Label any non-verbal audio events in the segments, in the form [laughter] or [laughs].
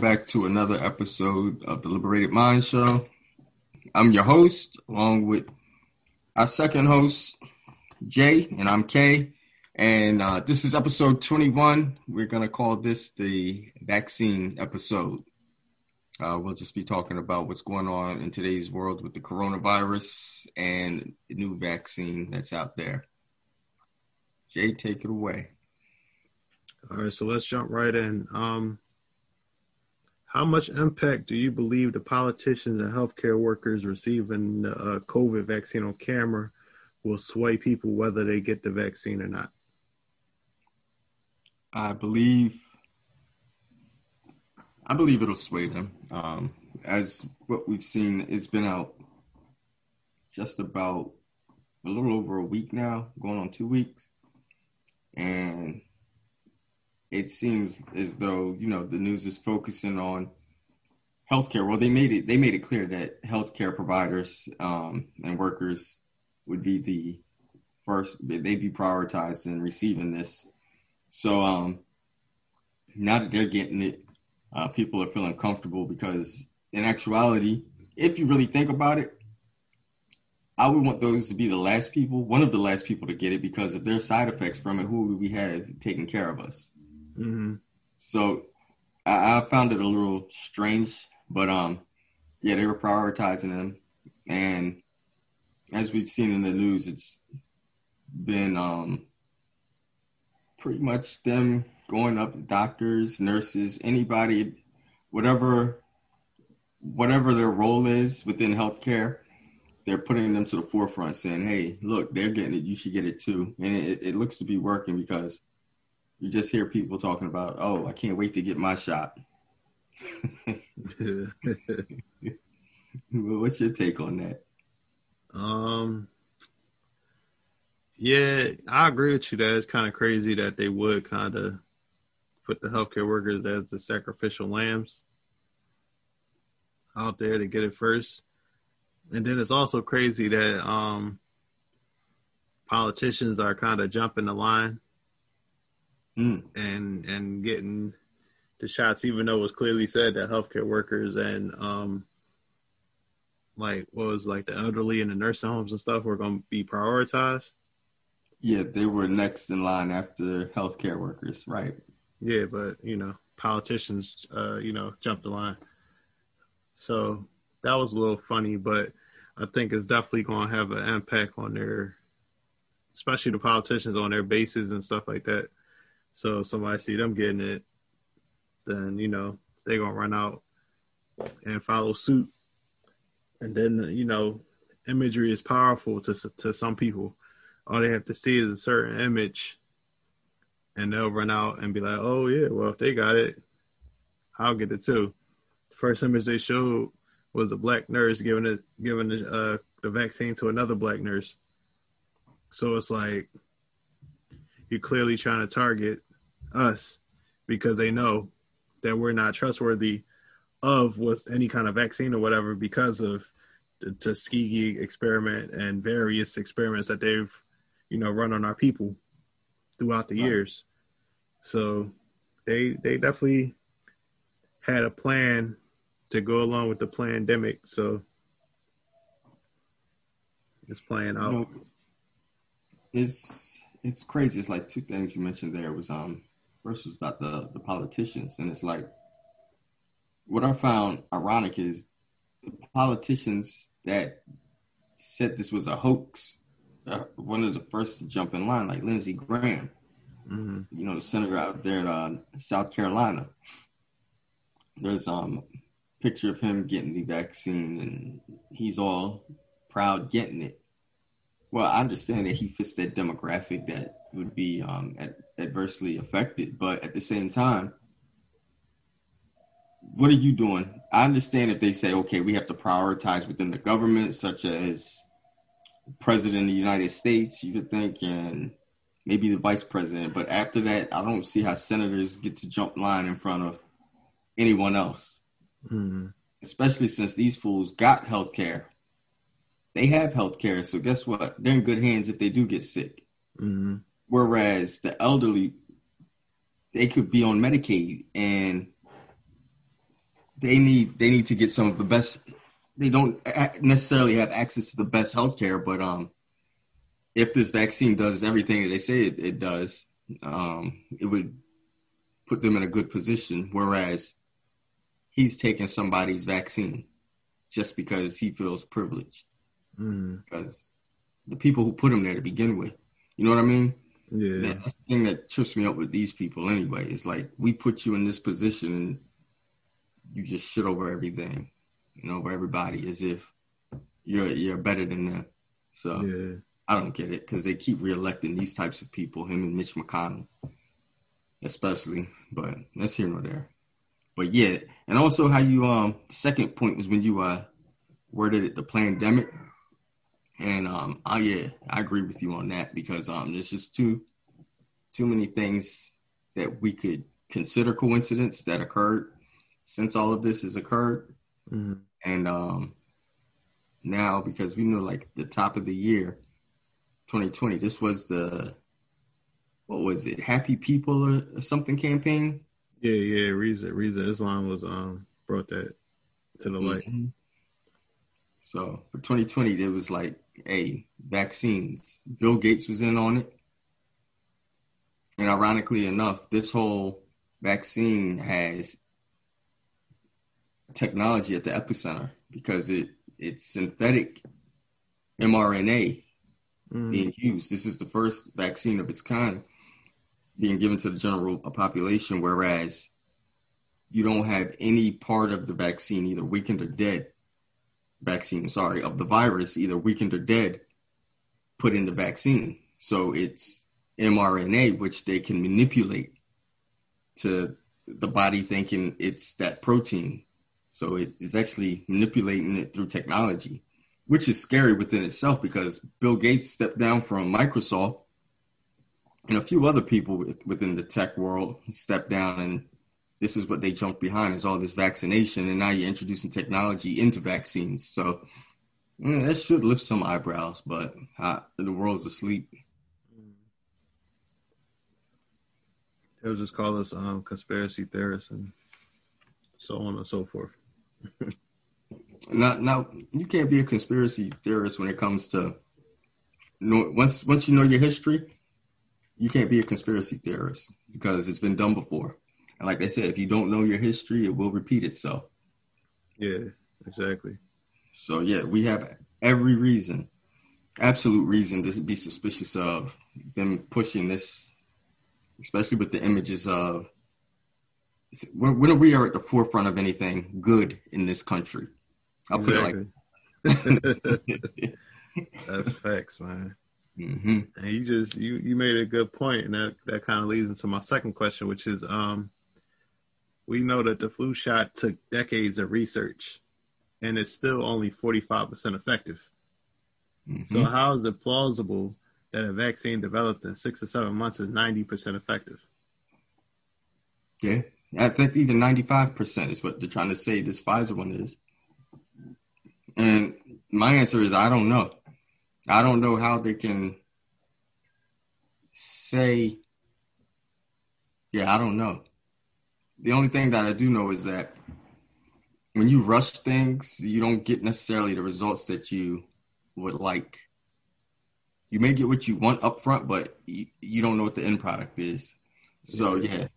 back to another episode of the Liberated Mind Show. I'm your host, along with our second host, Jay, and I'm Kay. And uh, this is episode 21. We're going to call this the vaccine episode. Uh, we'll just be talking about what's going on in today's world with the coronavirus and the new vaccine that's out there. Jay, take it away. All right, so let's jump right in. Um, how much impact do you believe the politicians and healthcare workers receiving the uh, COVID vaccine on camera will sway people whether they get the vaccine or not? I believe, I believe it'll sway them. Um, as what we've seen, it's been out just about a little over a week now, going on two weeks, and it seems as though you know the news is focusing on healthcare. Well, they made it they made it clear that healthcare providers um, and workers would be the first. They'd be prioritized in receiving this. So um, now that they're getting it, uh, people are feeling comfortable because in actuality, if you really think about it, I would want those to be the last people, one of the last people to get it because if there's side effects from it, who would we have taking care of us? Mm-hmm. So I, I, found it a little strange, but um, yeah, they were prioritizing them, and as we've seen in the news, it's been um pretty much them going up doctors, nurses, anybody, whatever whatever their role is within healthcare, they're putting them to the forefront, saying, "Hey, look, they're getting it. You should get it too." And it, it looks to be working because you just hear people talking about, oh, I can't wait to get my shot. [laughs] What's your take on that? Um, yeah, I agree with you that it's kind of crazy that they would kind of put the healthcare workers as the sacrificial lambs out there to get it first. And then it's also crazy that um politicians are kind of jumping the line mm. and and getting the shots, even though it was clearly said that healthcare workers and um like what was like the elderly and the nursing homes and stuff were going to be prioritized. Yeah, they were next in line after healthcare workers, right? Yeah, but you know, politicians, uh, you know, jumped the line. So that was a little funny, but I think it's definitely going to have an impact on their, especially the politicians on their bases and stuff like that. So if somebody see them getting it, then you know they're gonna run out and follow suit. And then you know, imagery is powerful to to some people. All they have to see is a certain image, and they'll run out and be like, "Oh yeah, well if they got it, I'll get it too." The first image they showed was a black nurse giving it giving the, uh, the vaccine to another black nurse. So it's like you're clearly trying to target us because they know that we're not trustworthy of was any kind of vaccine or whatever because of the Tuskegee experiment and various experiments that they've, you know, run on our people throughout the right. years. So they they definitely had a plan to go along with the pandemic. So it's playing out. You know, it's it's crazy. It's like two things you mentioned there was um first was about the the politicians, and it's like what I found ironic is the politicians that said this was a hoax. Uh, one of the first to jump in line, like Lindsey Graham, mm-hmm. you know, the senator out there in uh, South Carolina. There's um a picture of him getting the vaccine, and he's all proud getting it. Well, I understand that he fits that demographic that would be um, ad- adversely affected, but at the same time, what are you doing? I understand if they say, okay, we have to prioritize within the government, such as president of the United States, you would think, and maybe the vice president. But after that, I don't see how senators get to jump line in front of anyone else. Mm-hmm. Especially since these fools got health care they have health care. So guess what? They're in good hands if they do get sick. Mm-hmm. Whereas the elderly, they could be on Medicaid and they need they need to get some of the best. They don't necessarily have access to the best healthcare, but um, if this vaccine does everything that they say it, it does, um, it would put them in a good position. Whereas he's taking somebody's vaccine just because he feels privileged. Mm. Because the people who put him there to begin with, you know what I mean? Yeah. That's the thing that trips me up with these people anyway. Is like we put you in this position and you just shit over everything, you know, over everybody as if you're you're better than them. So yeah. I don't get it because they keep reelecting these types of people, him and Mitch McConnell, especially. But that's here nor there. But yeah, and also how you um second point was when you uh worded it the pandemic. And um oh yeah, I agree with you on that because um there's just too too many things that we could consider coincidence that occurred since all of this has occurred. Mm-hmm. And um now because we know like the top of the year 2020 this was the what was it happy people or, or something campaign yeah, yeah. Rizza, Rizza Islam was um brought that to the light. Mm-hmm. So for 2020, it was like, a vaccines. Bill Gates was in on it, and ironically enough, this whole vaccine has technology at the epicenter because it it's synthetic mRNA mm. being used. This is the first vaccine of its kind being given to the general population, whereas you don't have any part of the vaccine either weakened or dead. Vaccine, sorry, of the virus either weakened or dead put in the vaccine. So it's mRNA, which they can manipulate to the body thinking it's that protein. So it is actually manipulating it through technology, which is scary within itself because Bill Gates stepped down from Microsoft and a few other people within the tech world stepped down and this is what they jumped behind is all this vaccination and now you're introducing technology into vaccines. So mm, that should lift some eyebrows but uh, the world's asleep. They'll just call us um, conspiracy theorists and so on and so forth. [laughs] Now, now you can't be a conspiracy theorist when it comes to once once you know your history you can't be a conspiracy theorist because it's been done before. And like I said, if you don't know your history, it will repeat itself. Yeah, exactly. So yeah, we have every reason, absolute reason to be suspicious of them pushing this, especially with the images of when, when we are at the forefront of anything good in this country. I'll exactly. put it like [laughs] That's facts, man. Mm-hmm. And you just you you made a good point, and that that kind of leads into my second question, which is um, we know that the flu shot took decades of research, and it's still only forty five percent effective. Mm-hmm. So how is it plausible that a vaccine developed in six to seven months is ninety percent effective? Yeah, I think even ninety five percent is what they're trying to say this Pfizer one is. And my answer is I don't know. I don't know how they can say, yeah, I don't know. The only thing that I do know is that when you rush things, you don't get necessarily the results that you would like. You may get what you want up front, but you, you don't know what the end product is. So, yeah,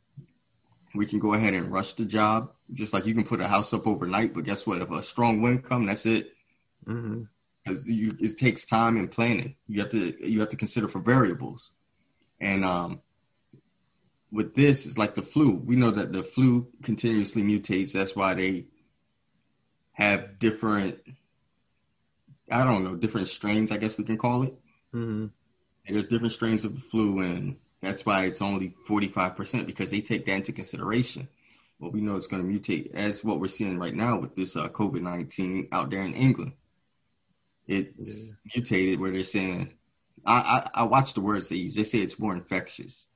we can go ahead and rush the job. Just like you can put a house up overnight, but guess what? If a strong wind comes, that's it. Mm-hmm because it takes time and planning. You have to you have to consider for variables, and um, with this, it's like the flu. We know that the flu continuously mutates. That's why they have different. I don't know different strains. I guess we can call it. Mm-hmm. there's different strains of the flu, and that's why it's only forty five percent because they take that into consideration. Well, we know it's going to mutate as what we're seeing right now with this uh, COVID nineteen out there in England it's yeah. mutated where they're saying I, I, I watch the words they use. They say it's more infectious.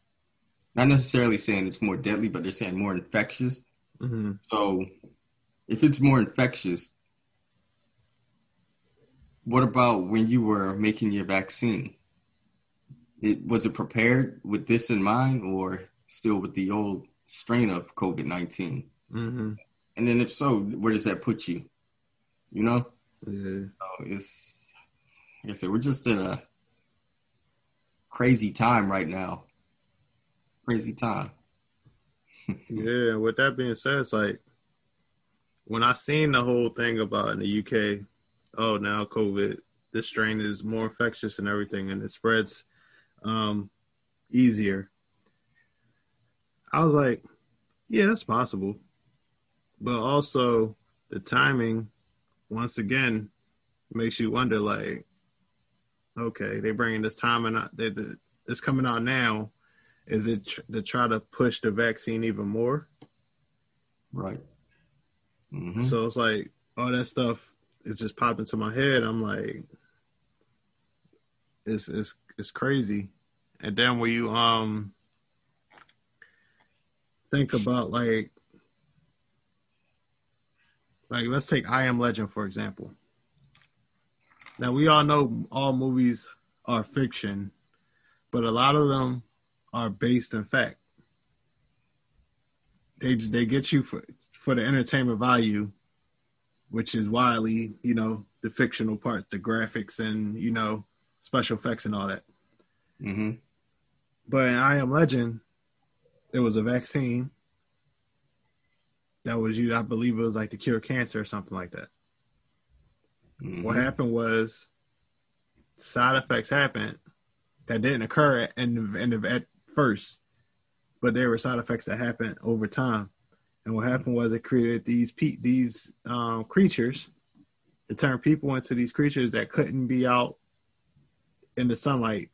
Not necessarily saying it's more deadly, but they're saying more infectious. Mm-hmm. So if it's more infectious, what about when you were making your vaccine? It was it prepared with this in mind, or still with the old strain of COVID 19 mm-hmm. And then if so, where does that put you? You know? Yeah. So it's like I said, we're just in a crazy time right now. Crazy time. [laughs] yeah. With that being said, it's like when I seen the whole thing about in the UK, oh now COVID, this strain is more infectious and everything, and it spreads um, easier. I was like, yeah, that's possible, but also the timing, once again, makes you wonder. Like, okay, they bringing this time and they, it's coming out now. Is it tr- to try to push the vaccine even more? Right. Mm-hmm. So it's like all that stuff is just popping to my head. I'm like, it's it's it's crazy. And then when you um think about like like let's take I Am Legend for example. Now we all know all movies are fiction, but a lot of them are based in fact. They they get you for for the entertainment value, which is widely, you know, the fictional part, the graphics and you know special effects and all that. Mm-hmm. But in I Am Legend, it was a vaccine that was you. I believe it was like to cure cancer or something like that. Mm-hmm. What happened was side effects happened that didn't occur in the, in the, at first, but there were side effects that happened over time. And what happened was it created these pe- these um, creatures. It turned people into these creatures that couldn't be out in the sunlight,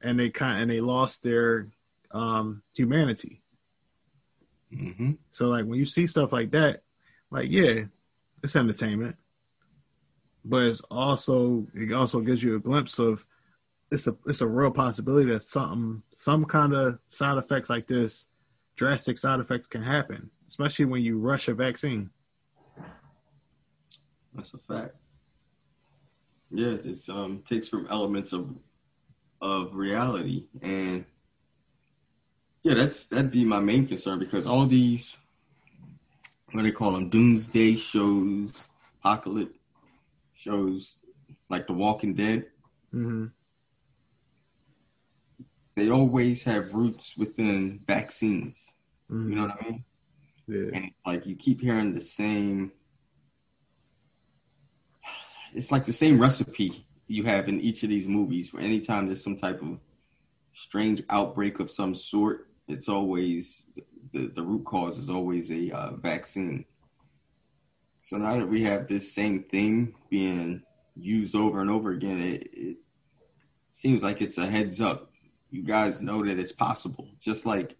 and they kind and they lost their um, humanity. Mm-hmm. So like when you see stuff like that, like yeah, it's entertainment, but it's also it also gives you a glimpse of it's a it's a real possibility that something some kind of side effects like this drastic side effects can happen, especially when you rush a vaccine. That's a fact. Yeah, it's um takes from elements of of reality and yeah, that's that'd be my main concern because all these what do they call them doomsday shows, apocalypse shows like The Walking Dead. Mm-hmm. They always have roots within vaccines. Mm-hmm. You know what I mean? Yeah. And like you keep hearing the same. It's like the same recipe you have in each of these movies. Where anytime there's some type of strange outbreak of some sort, it's always the, the root cause is always a uh, vaccine. So now that we have this same thing being used over and over again, it, it seems like it's a heads up. You guys know that it's possible. Just like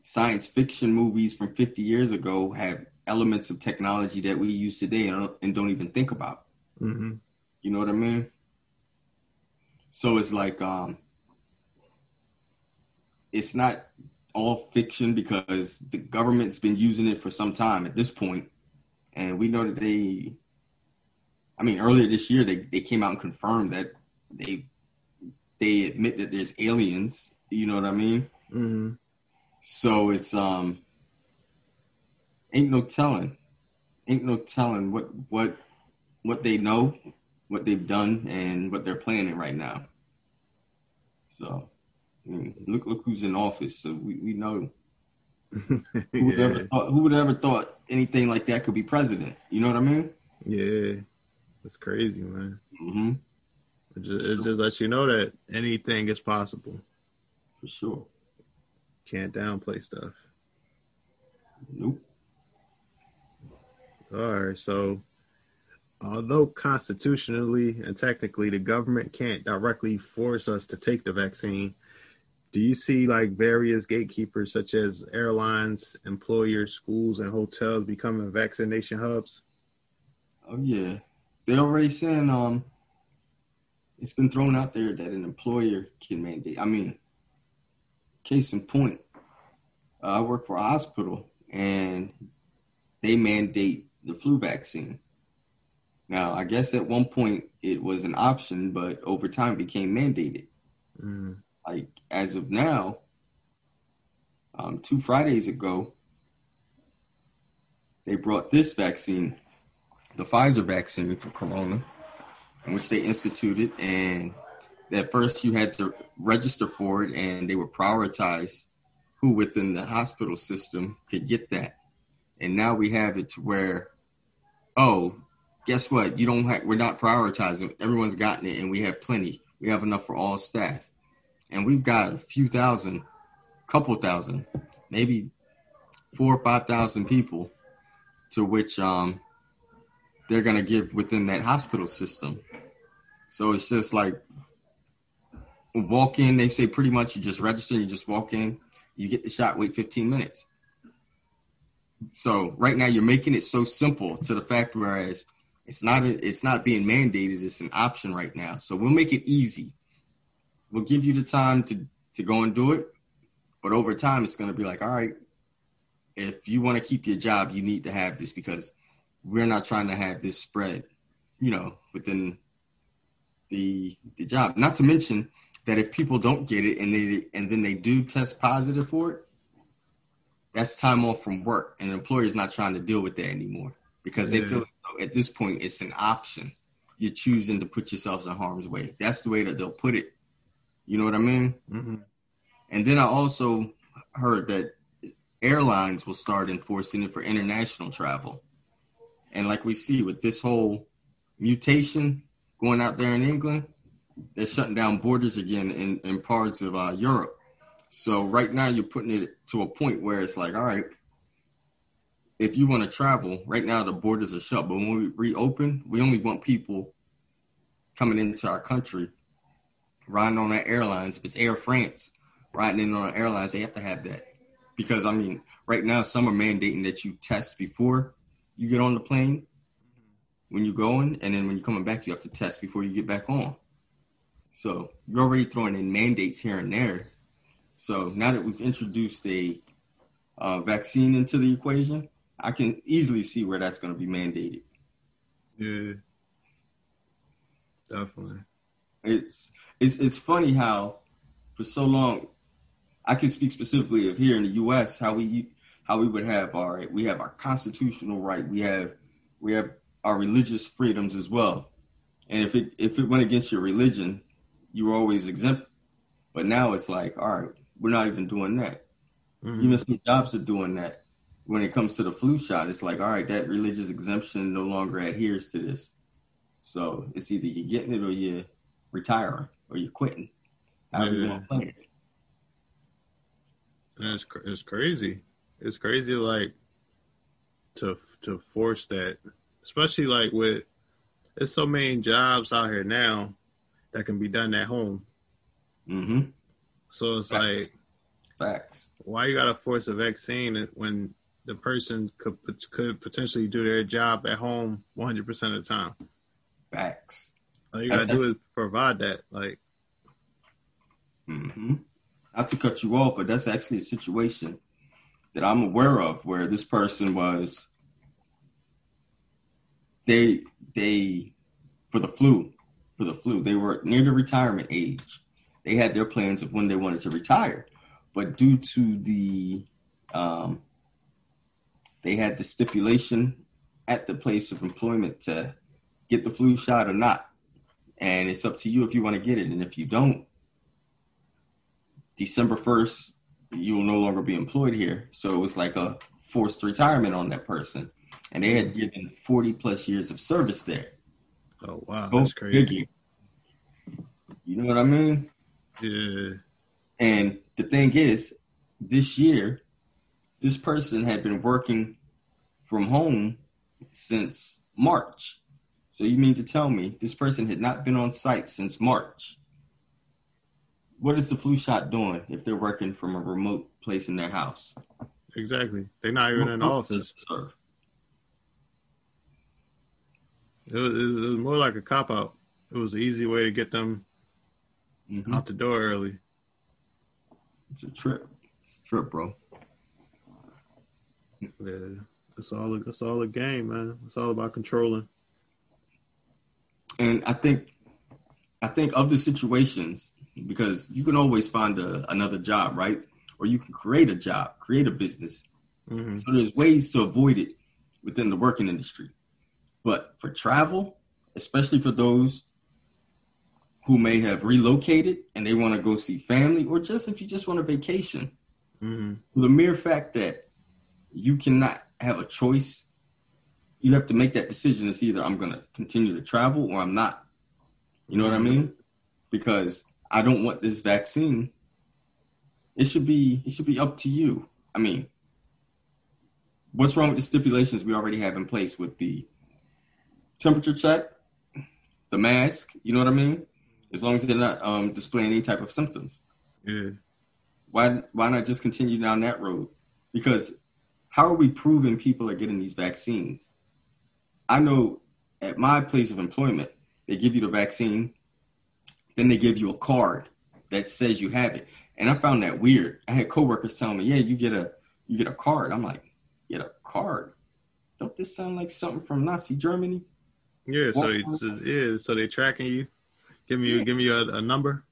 science fiction movies from 50 years ago have elements of technology that we use today and don't, and don't even think about. Mm-hmm. You know what I mean? So it's like um, it's not all fiction because the government's been using it for some time at this point, and we know that they. I mean, earlier this year they, they came out and confirmed that they they admit that there's aliens. You know what I mean? Mm-hmm. So it's um ain't no telling. Ain't no telling what what what they know, what they've done and what they're planning right now. So I mean, look look who's in office. So we, we know [laughs] who would, yeah. ever thought, who would ever thought anything like that could be president. You know what I mean? yeah, that's crazy, man. Mm-hmm. It just, it just lets you know that anything is possible. For sure. Can't downplay stuff. Nope. All right, so although constitutionally and technically the government can't directly force us to take the vaccine, do you see like various gatekeepers such as airlines, employers, schools, and hotels becoming vaccination hubs? Oh yeah. They already saying um it's been thrown out there that an employer can mandate. I mean, case in point, uh, I work for a hospital and they mandate the flu vaccine. Now, I guess at one point it was an option, but over time it became mandated. Mm. Like as of now, um, two Fridays ago, they brought this vaccine, the Pfizer vaccine for Corona, which they instituted, and at first you had to register for it, and they would prioritize who within the hospital system could get that. And now we have it to where, oh, guess what? You don't have, we're not prioritizing. Everyone's gotten it, and we have plenty. We have enough for all staff, and we've got a few thousand, couple thousand, maybe four or five thousand people, to which um they're gonna give within that hospital system. So it's just like walk in. They say pretty much you just register, you just walk in, you get the shot, wait 15 minutes. So right now you're making it so simple to the fact whereas it's not a, it's not being mandated, it's an option right now. So we'll make it easy. We'll give you the time to to go and do it, but over time it's going to be like, all right, if you want to keep your job, you need to have this because we're not trying to have this spread, you know, within the the job. Not to mention that if people don't get it and they and then they do test positive for it, that's time off from work, and the employer is not trying to deal with that anymore because they feel at this point it's an option. You're choosing to put yourselves in harm's way. That's the way that they'll put it. You know what I mean? Mm-hmm. And then I also heard that airlines will start enforcing it for international travel. And like we see with this whole mutation going out there in England, they're shutting down borders again in, in parts of uh, Europe. So right now you're putting it to a point where it's like, all right, if you want to travel, right now the borders are shut. But when we reopen, we only want people coming into our country riding on our airlines. If it's Air France riding in on airlines, they have to have that. Because I mean, right now some are mandating that you test before you get on the plane when you're going, and then when you're coming back, you have to test before you get back on. So you're already throwing in mandates here and there. So now that we've introduced a uh, vaccine into the equation, I can easily see where that's going to be mandated. Yeah, definitely. It's it's it's funny how for so long I can speak specifically of here in the U.S. how we how we would have our we have our constitutional right we have we have our religious freedoms as well, and if it if it went against your religion, you were always exempt. But now it's like, all right, we're not even doing that. Mm-hmm. Even some jobs are doing that. When it comes to the flu shot, it's like, all right, that religious exemption no longer adheres to this. So it's either you're getting it or you're retiring or you're quitting. How yeah. you want to play it? It's, it's crazy. It's crazy, like to to force that, especially like with there's so many jobs out here now that can be done at home. Mm-hmm. So it's Facts. like, Facts. Why you gotta force a vaccine when the person could could potentially do their job at home 100 percent of the time? Facts. All you gotta That's do is provide that. Like, mm-hmm. not to cut you off, but that's actually a situation that I'm aware of where this person was. They they for the flu for the flu. They were near the retirement age. They had their plans of when they wanted to retire, but due to the, um, they had the stipulation at the place of employment to get the flu shot or not, and it's up to you if you want to get it. And if you don't, December first, you will no longer be employed here. So it was like a forced retirement on that person, and they had given forty plus years of service there. Oh wow, Go that's crazy. You know what I mean? Yeah. And the thing is, this year, this person had been working from home since March. So you mean to tell me this person had not been on site since March? What is the flu shot doing if they're working from a remote place in their house? Exactly. They're not even in the office. Serve? It was, it was more like a cop out. It was an easy way to get them mm-hmm. out the door early. It's a trip. It's a trip, bro. Yeah, it's all it's all a game, man. It's all about controlling. And I think, I think of the situations because you can always find a, another job, right? Or you can create a job, create a business. Mm-hmm. So there's ways to avoid it within the working industry. But for travel, especially for those who may have relocated and they want to go see family, or just if you just want a vacation, mm-hmm. the mere fact that you cannot have a choice, you have to make that decision. It's either I'm going to continue to travel or I'm not. You know what I mm-hmm. mean? Because I don't want this vaccine. It should be it should be up to you. I mean, what's wrong with the stipulations we already have in place with the temperature check, the mask? You know what I mean? As long as they're not um, displaying any type of symptoms. Yeah. Why why not just continue down that road? Because how are we proving people are getting these vaccines? I know at my place of employment, they give you the vaccine, then they give you a card that says you have it. And I found that weird. I had coworkers telling me, "Yeah, you get a you get a card." I'm like, "Get a card? Don't this sound like something from Nazi Germany?" Yeah, so yeah, so they tracking you. Give me yeah. give me a, a, number.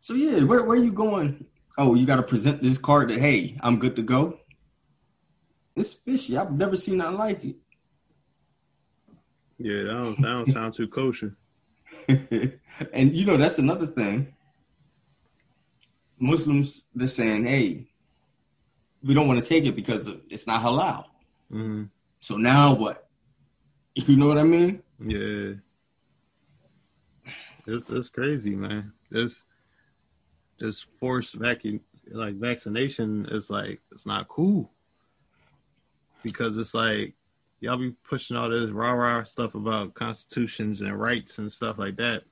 So yeah, where where are you going? Oh, you got to present this card that hey, I'm good to go. It's fishy. I've never seen nothing like it. Yeah, that don't, that don't sound too kosher. [laughs] and you know that's another thing. Muslims they're saying, "Hey, we don't want to take it because it's not halal." Mm-hmm. So now what? You know what I mean? Yeah. It's it's crazy, man. This this forced vac like vaccination is like it's not cool because it's like y'all be pushing all this rah rah stuff about constitutions and rights and stuff like that.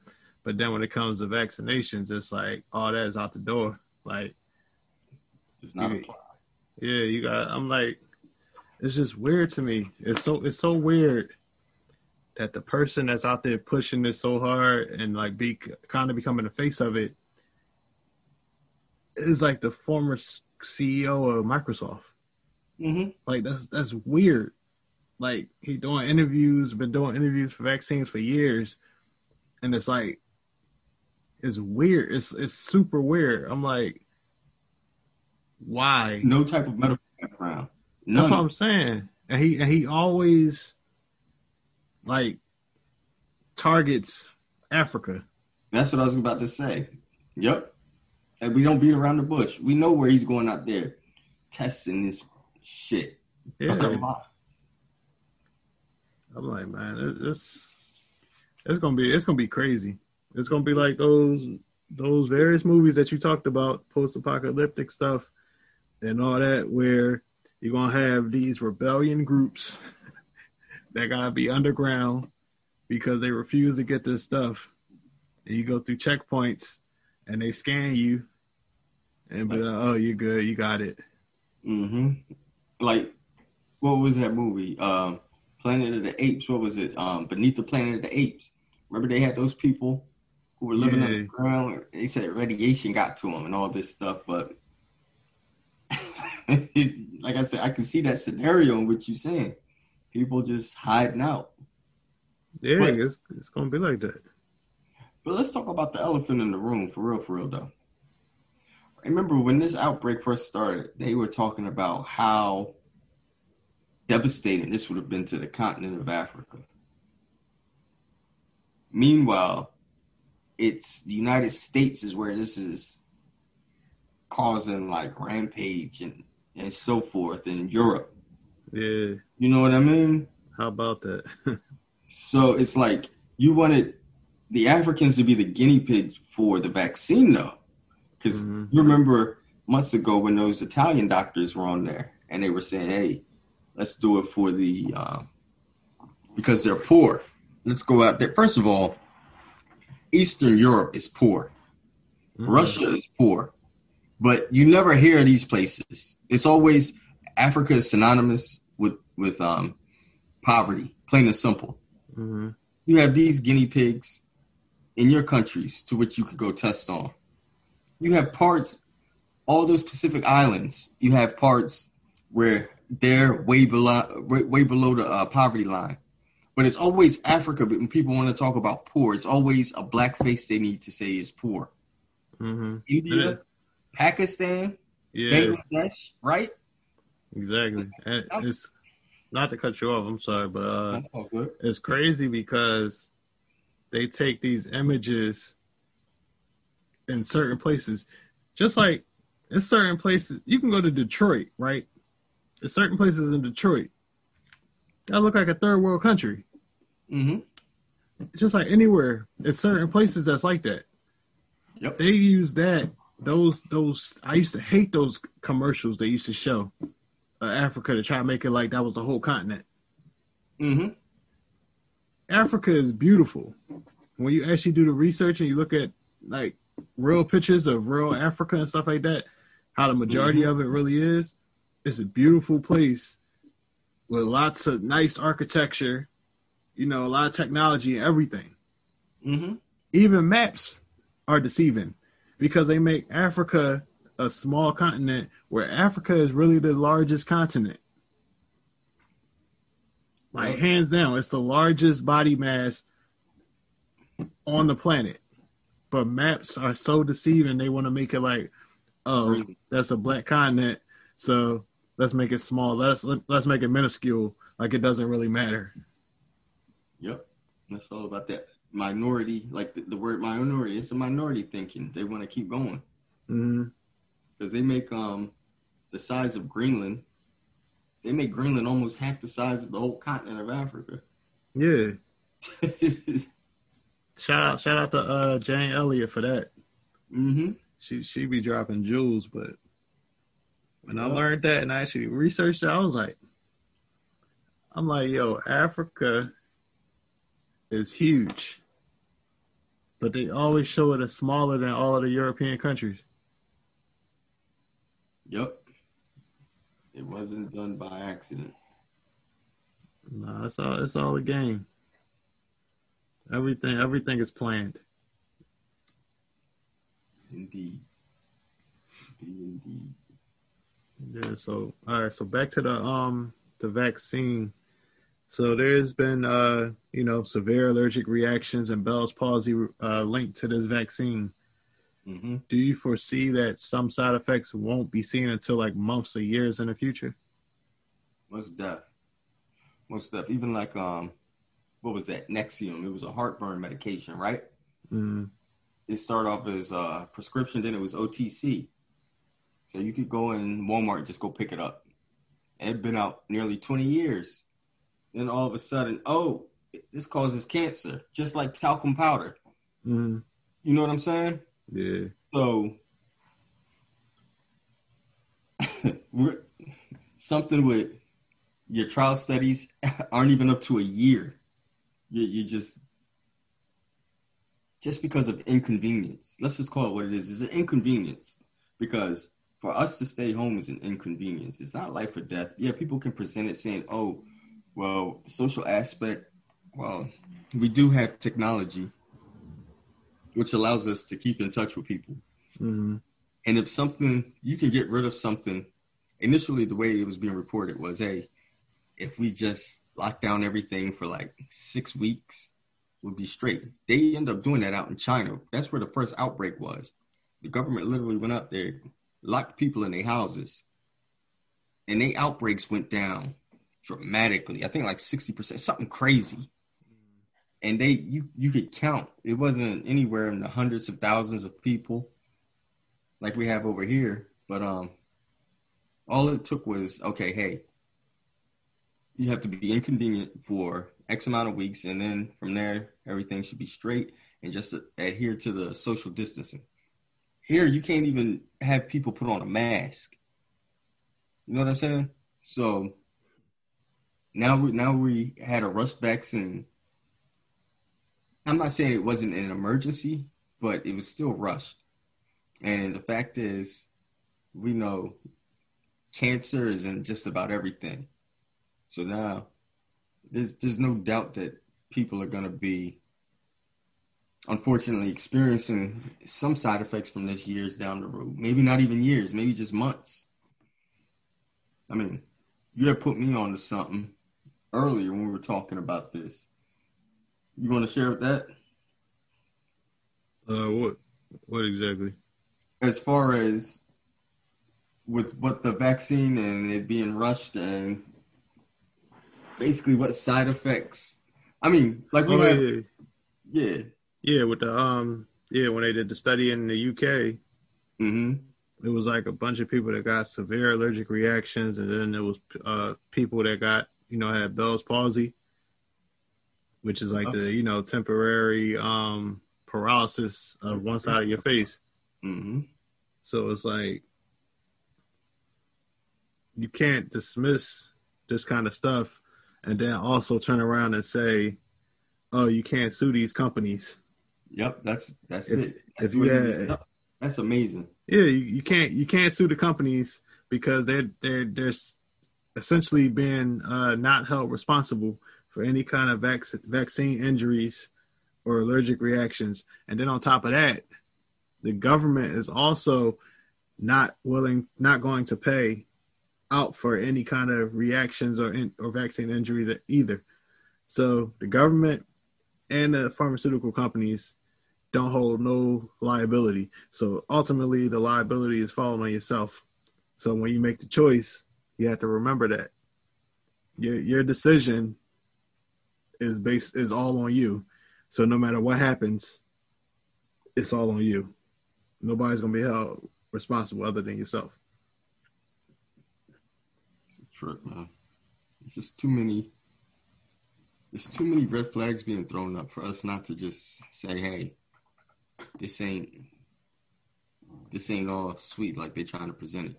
But then when it comes to vaccinations, it's like all that is out the door. Like it's not you, Yeah, you got I'm like it's just weird to me. It's so it's so weird that the person that's out there pushing this so hard and like be kind of becoming the face of it is like the former CEO of Microsoft. Mm-hmm. Like that's that's weird. Like he doing interviews, been doing interviews for vaccines for years, and it's like it's weird. It's it's super weird. I'm like, why? No type of medical background. None. That's what I'm saying. And he and he always like targets Africa. That's what I was about to say. Yep. And we don't beat around the bush. We know where he's going out there testing this shit. Yeah. I'm like, man, it's it's gonna be it's gonna be crazy. It's gonna be like those those various movies that you talked about, post apocalyptic stuff and all that, where you're gonna have these rebellion groups [laughs] that gotta be underground because they refuse to get this stuff. And you go through checkpoints and they scan you and be like, oh, you're good, you got it. Mm-hmm. Like, what was that movie? Um, Planet of the Apes. What was it? Um, Beneath the Planet of the Apes. Remember they had those people who were living yeah. underground. They said radiation got to them and all this stuff, but [laughs] like I said, I can see that scenario in which you're saying people just hiding out. Yeah, but, it's it's gonna be like that. But let's talk about the elephant in the room for real, for real though. Remember when this outbreak first started, they were talking about how devastating this would have been to the continent of Africa. Meanwhile, it's the United States is where this is causing like rampage and, and so forth in Europe. Yeah. You know what I mean? How about that? [laughs] so it's like you wanted the Africans to be the guinea pigs for the vaccine, though. Because mm-hmm. you remember months ago when those Italian doctors were on there and they were saying, hey, let's do it for the, uh, because they're poor. Let's go out there. First of all, Eastern Europe is poor. Mm-hmm. Russia is poor. But you never hear these places. It's always Africa is synonymous with with um, poverty, plain and simple. Mm-hmm. You have these guinea pigs in your countries to which you could go test on. You have parts, all those Pacific islands. You have parts where they're way below way below the uh, poverty line. But it's always Africa. But when people want to talk about poor, it's always a black face they need to say is poor. Mm-hmm. India, yeah. Pakistan, yeah. Bangladesh, right? Exactly. It's not to cut you off, I'm sorry, but uh, That's all good. it's crazy because they take these images in certain places, just like in certain places. You can go to Detroit, right? There's certain places in Detroit that look like a third world country. Mm-hmm. Just like anywhere, it's certain places that's like that. Yep. They use that those those. I used to hate those commercials they used to show uh, Africa to try to make it like that was the whole continent. Mm-hmm. Africa is beautiful. When you actually do the research and you look at like real pictures of real Africa and stuff like that, how the majority Mhm. of it really is, it's a beautiful place with lots of nice architecture, you know, a lot of technology and everything. Mm-hmm. Even maps are deceiving because they make Africa a small continent where Africa is really the largest continent. Like hands down, it's the largest body mass on the planet. But maps are so deceiving. They want to make it like, oh, that's a black continent, so let's make it small. Let's let's make it minuscule. Like it doesn't really matter. Yep. That's all about that minority, like the, the word minority. It's a minority thinking. They want to keep going because they make um the size of Greenland. They make Greenland almost half the size of the whole continent of Africa. Yeah. [laughs] Shout out, shout out to uh, Jane Elliott for that. mm-hmm. She she be dropping jewels, but when I learned that and I actually researched it, I was like, I'm like, yo, Africa is huge, but they always show it as smaller than all of the European countries. Yep. It wasn't done by accident. No, it's all it's all a game. Everything everything is planned. Indeed. Indeed. Yeah, so all right, so back to the um the vaccine. So there's been uh you know severe allergic reactions and Bell's palsy uh, linked to this vaccine. Mm-hmm. Do you foresee that some side effects won't be seen until like months or years in the future? Most death. Most deaf. Even like um, what was that? Nexium. It was a heartburn medication, right? Mm, It started off as uh prescription, then it was OTC. So you could go in Walmart and just go pick it up. It had been out nearly 20 years. Then all of a sudden, oh, this causes cancer, just like talcum powder. mm, You know what I'm saying? yeah, So [laughs] we're, something with your trial studies aren't even up to a year. You, you just just because of inconvenience. Let's just call it what it is. It's an inconvenience because for us to stay home is an inconvenience. It's not life or death. Yeah, people can present it saying, "Oh, well, social aspect. Well, we do have technology, which allows us to keep in touch with people." mm, And if something, you can get rid of something. Initially, the way it was being reported was, hey, if we just lock down everything for like six weeks, we'll be straight. They end up doing that out in China. That's where the first outbreak was. The government literally went out there, locked people in their houses, and their outbreaks went down dramatically. I think like 60%, something crazy. And they you you could count. It wasn't anywhere in the hundreds of thousands of people like we have over here. But um, all it took was okay. Hey, you have to be inconvenient for X amount of weeks, and then from there, everything should be straight and just adhere to the social distancing. Here, you can't even have people put on a mask. You know what I'm saying? So now we now we had a rush vaccine. I'm not saying it wasn't an emergency, but it was still rushed. And the fact is, we know cancer is in just about everything. So now there's there's no doubt that people are gonna be unfortunately experiencing some side effects from this years down the road. Maybe not even years, maybe just months. I mean, you had put me on to something earlier when we were talking about this. You want to share with that? uh, what what exactly? as far as with what the vaccine and it being rushed and basically what side effects. I mean, like we Oh, have, yeah. yeah. yeah, with the um, yeah, when they did the study in the UK, Mm-hmm. it was like a bunch of people that got severe allergic reactions, and then there was uh people that got you know had Bell's palsy, which is like the you know temporary um paralysis of one side of your face. Mm-hmm. So it's like you can't dismiss this kind of stuff and then also turn around and say, "Oh, you can't sue these companies." Yep. That's that's If- it. That's if you what had- That's amazing. Yeah, you, you can't you can't sue the companies because they're they're they're essentially being uh, not held responsible for any kind of vac- vaccine injuries or allergic reactions. And then on top of that, the government is also not willing, not going to pay out for any kind of reactions or in, or vaccine injuries either. So the government and the pharmaceutical companies don't hold no liability. So ultimately, the liability is falling on yourself. So when you make the choice, you have to remember that your your decision is based is all on you. So no matter what happens, it's all on you. Nobody's gonna be held responsible other than yourself. It's a man. It's just too many. There's too many red flags being thrown up for us not to just say, "Hey, this ain't this ain't all sweet like they're trying to present it."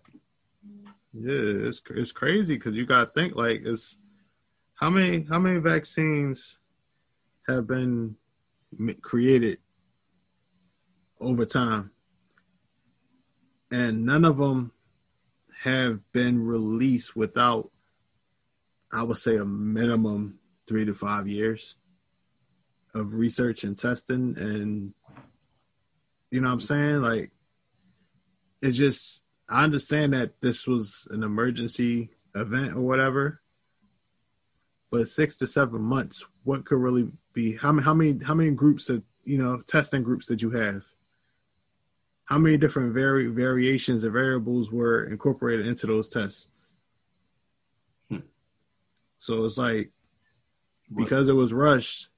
Yeah, it's it's crazy because you got to think like it's how many how many vaccines have been created over time, and none of them have been released without, I would say, a minimum three to five years of research and testing, and you know what I'm saying, like it's just I understand that this was an emergency event or whatever, but six to seven months, what could really be? How many? How many? How many groups that you know testing groups did you have? How many different vari- variations or variables were incorporated into those tests? Hmm. So it's like because it was rushed,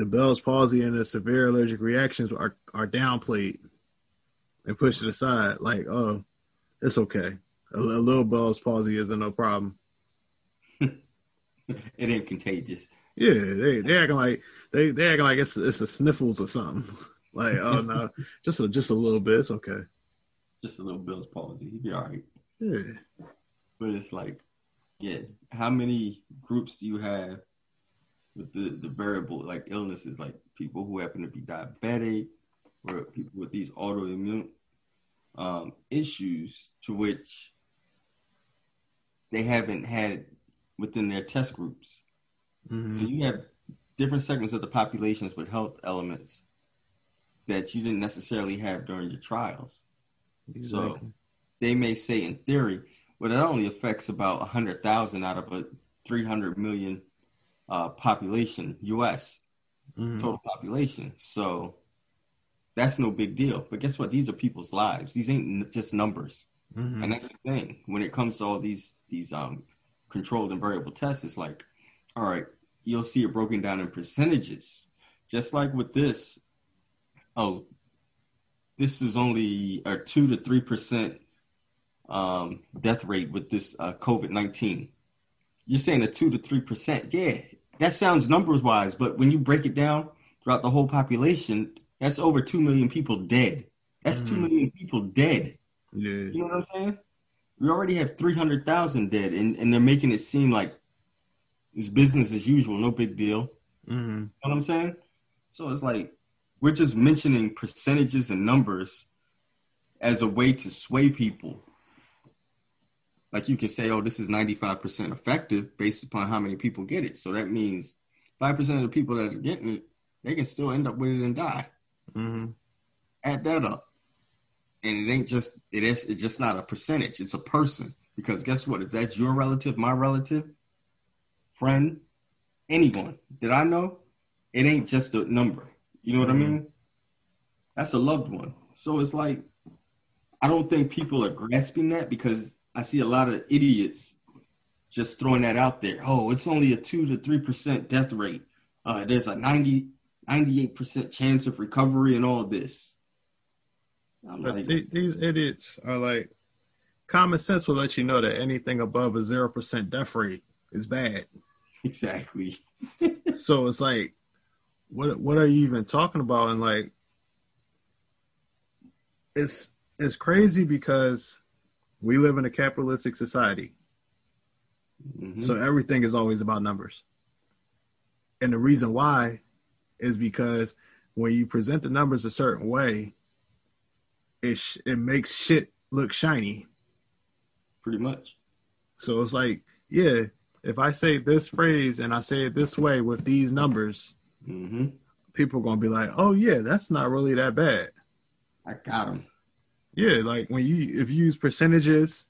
the Bell's palsy and the severe allergic reactions are are downplayed and pushed aside. Like, oh, it's okay. A, a little Bell's palsy isn't no problem. [laughs] it ain't contagious. Yeah, they they acting like they they acting like it's it's the sniffles or something. [laughs] Like, oh no, just a just a little bit. It's okay. Just a little Bell's palsy. He'd be all right. Yeah, But it's like, yeah, how many groups do you have with the, the variable like illnesses, like people who happen to be diabetic or people with these autoimmune um, issues to which they haven't had within their test groups. Mhm. So you have different segments of the populations with health elements that you didn't necessarily have during your trials exactly. they may say in theory, well, that only affects about 100,000 out of a 300 million uh, population, U.S. Mhm. total population. So that's no big deal. But guess what? These are people's lives. These ain't n- just numbers. Mhm. And that's the thing. When it comes to all these these um, controlled and variable tests, it's like, all right, you'll see it broken down in percentages. Just like with this, oh, this is only a two to three percent um, death rate with this uh, COVID nineteen. You're saying a two to three percent, yeah, that sounds numbers wise, but when you break it down throughout the whole population, that's over two million people dead. That's two Mhm. million people dead. yeah, You know what I'm saying? We already have 300,000 dead, and, and they're making it seem like it's business as usual, no big deal. hmm You know what I'm saying? So it's like we're just mentioning percentages and numbers as a way to sway people. Like you can say, oh, this is 95% effective based upon how many people get it. So that means 5% of the people that are getting it, they can still end up with it and die hmm add that up. And it ain't just it is it's just not a percentage, it's a person. Because guess what? If that's your relative, my relative, friend, anyone that I know, it ain't just a number. You know what I mean? That's a loved one. So it's like I don't think people are grasping that because I see a lot of idiots just throwing that out there. Oh, it's only a two to three percent death rate. Uh, there's a 90, 98 percent chance of recovery and all this. Like, these idiots are like common sense will let you know that anything above a zero percent death rate is bad. [laughs] Exactly. [laughs] so it's like, what what are you even talking about? And like, it's it's crazy because we live in a capitalistic society. Mm-hmm. So everything is always about numbers. And the reason why is because when you present the numbers a certain way, it sh- it makes shit look shiny. Pretty much. So it's like, yeah, if I say this phrase and I say it this way with these numbers, mm-hmm. people are gonna be like, "Oh yeah, that's not really that bad." I got them. Yeah, like when you if you use percentages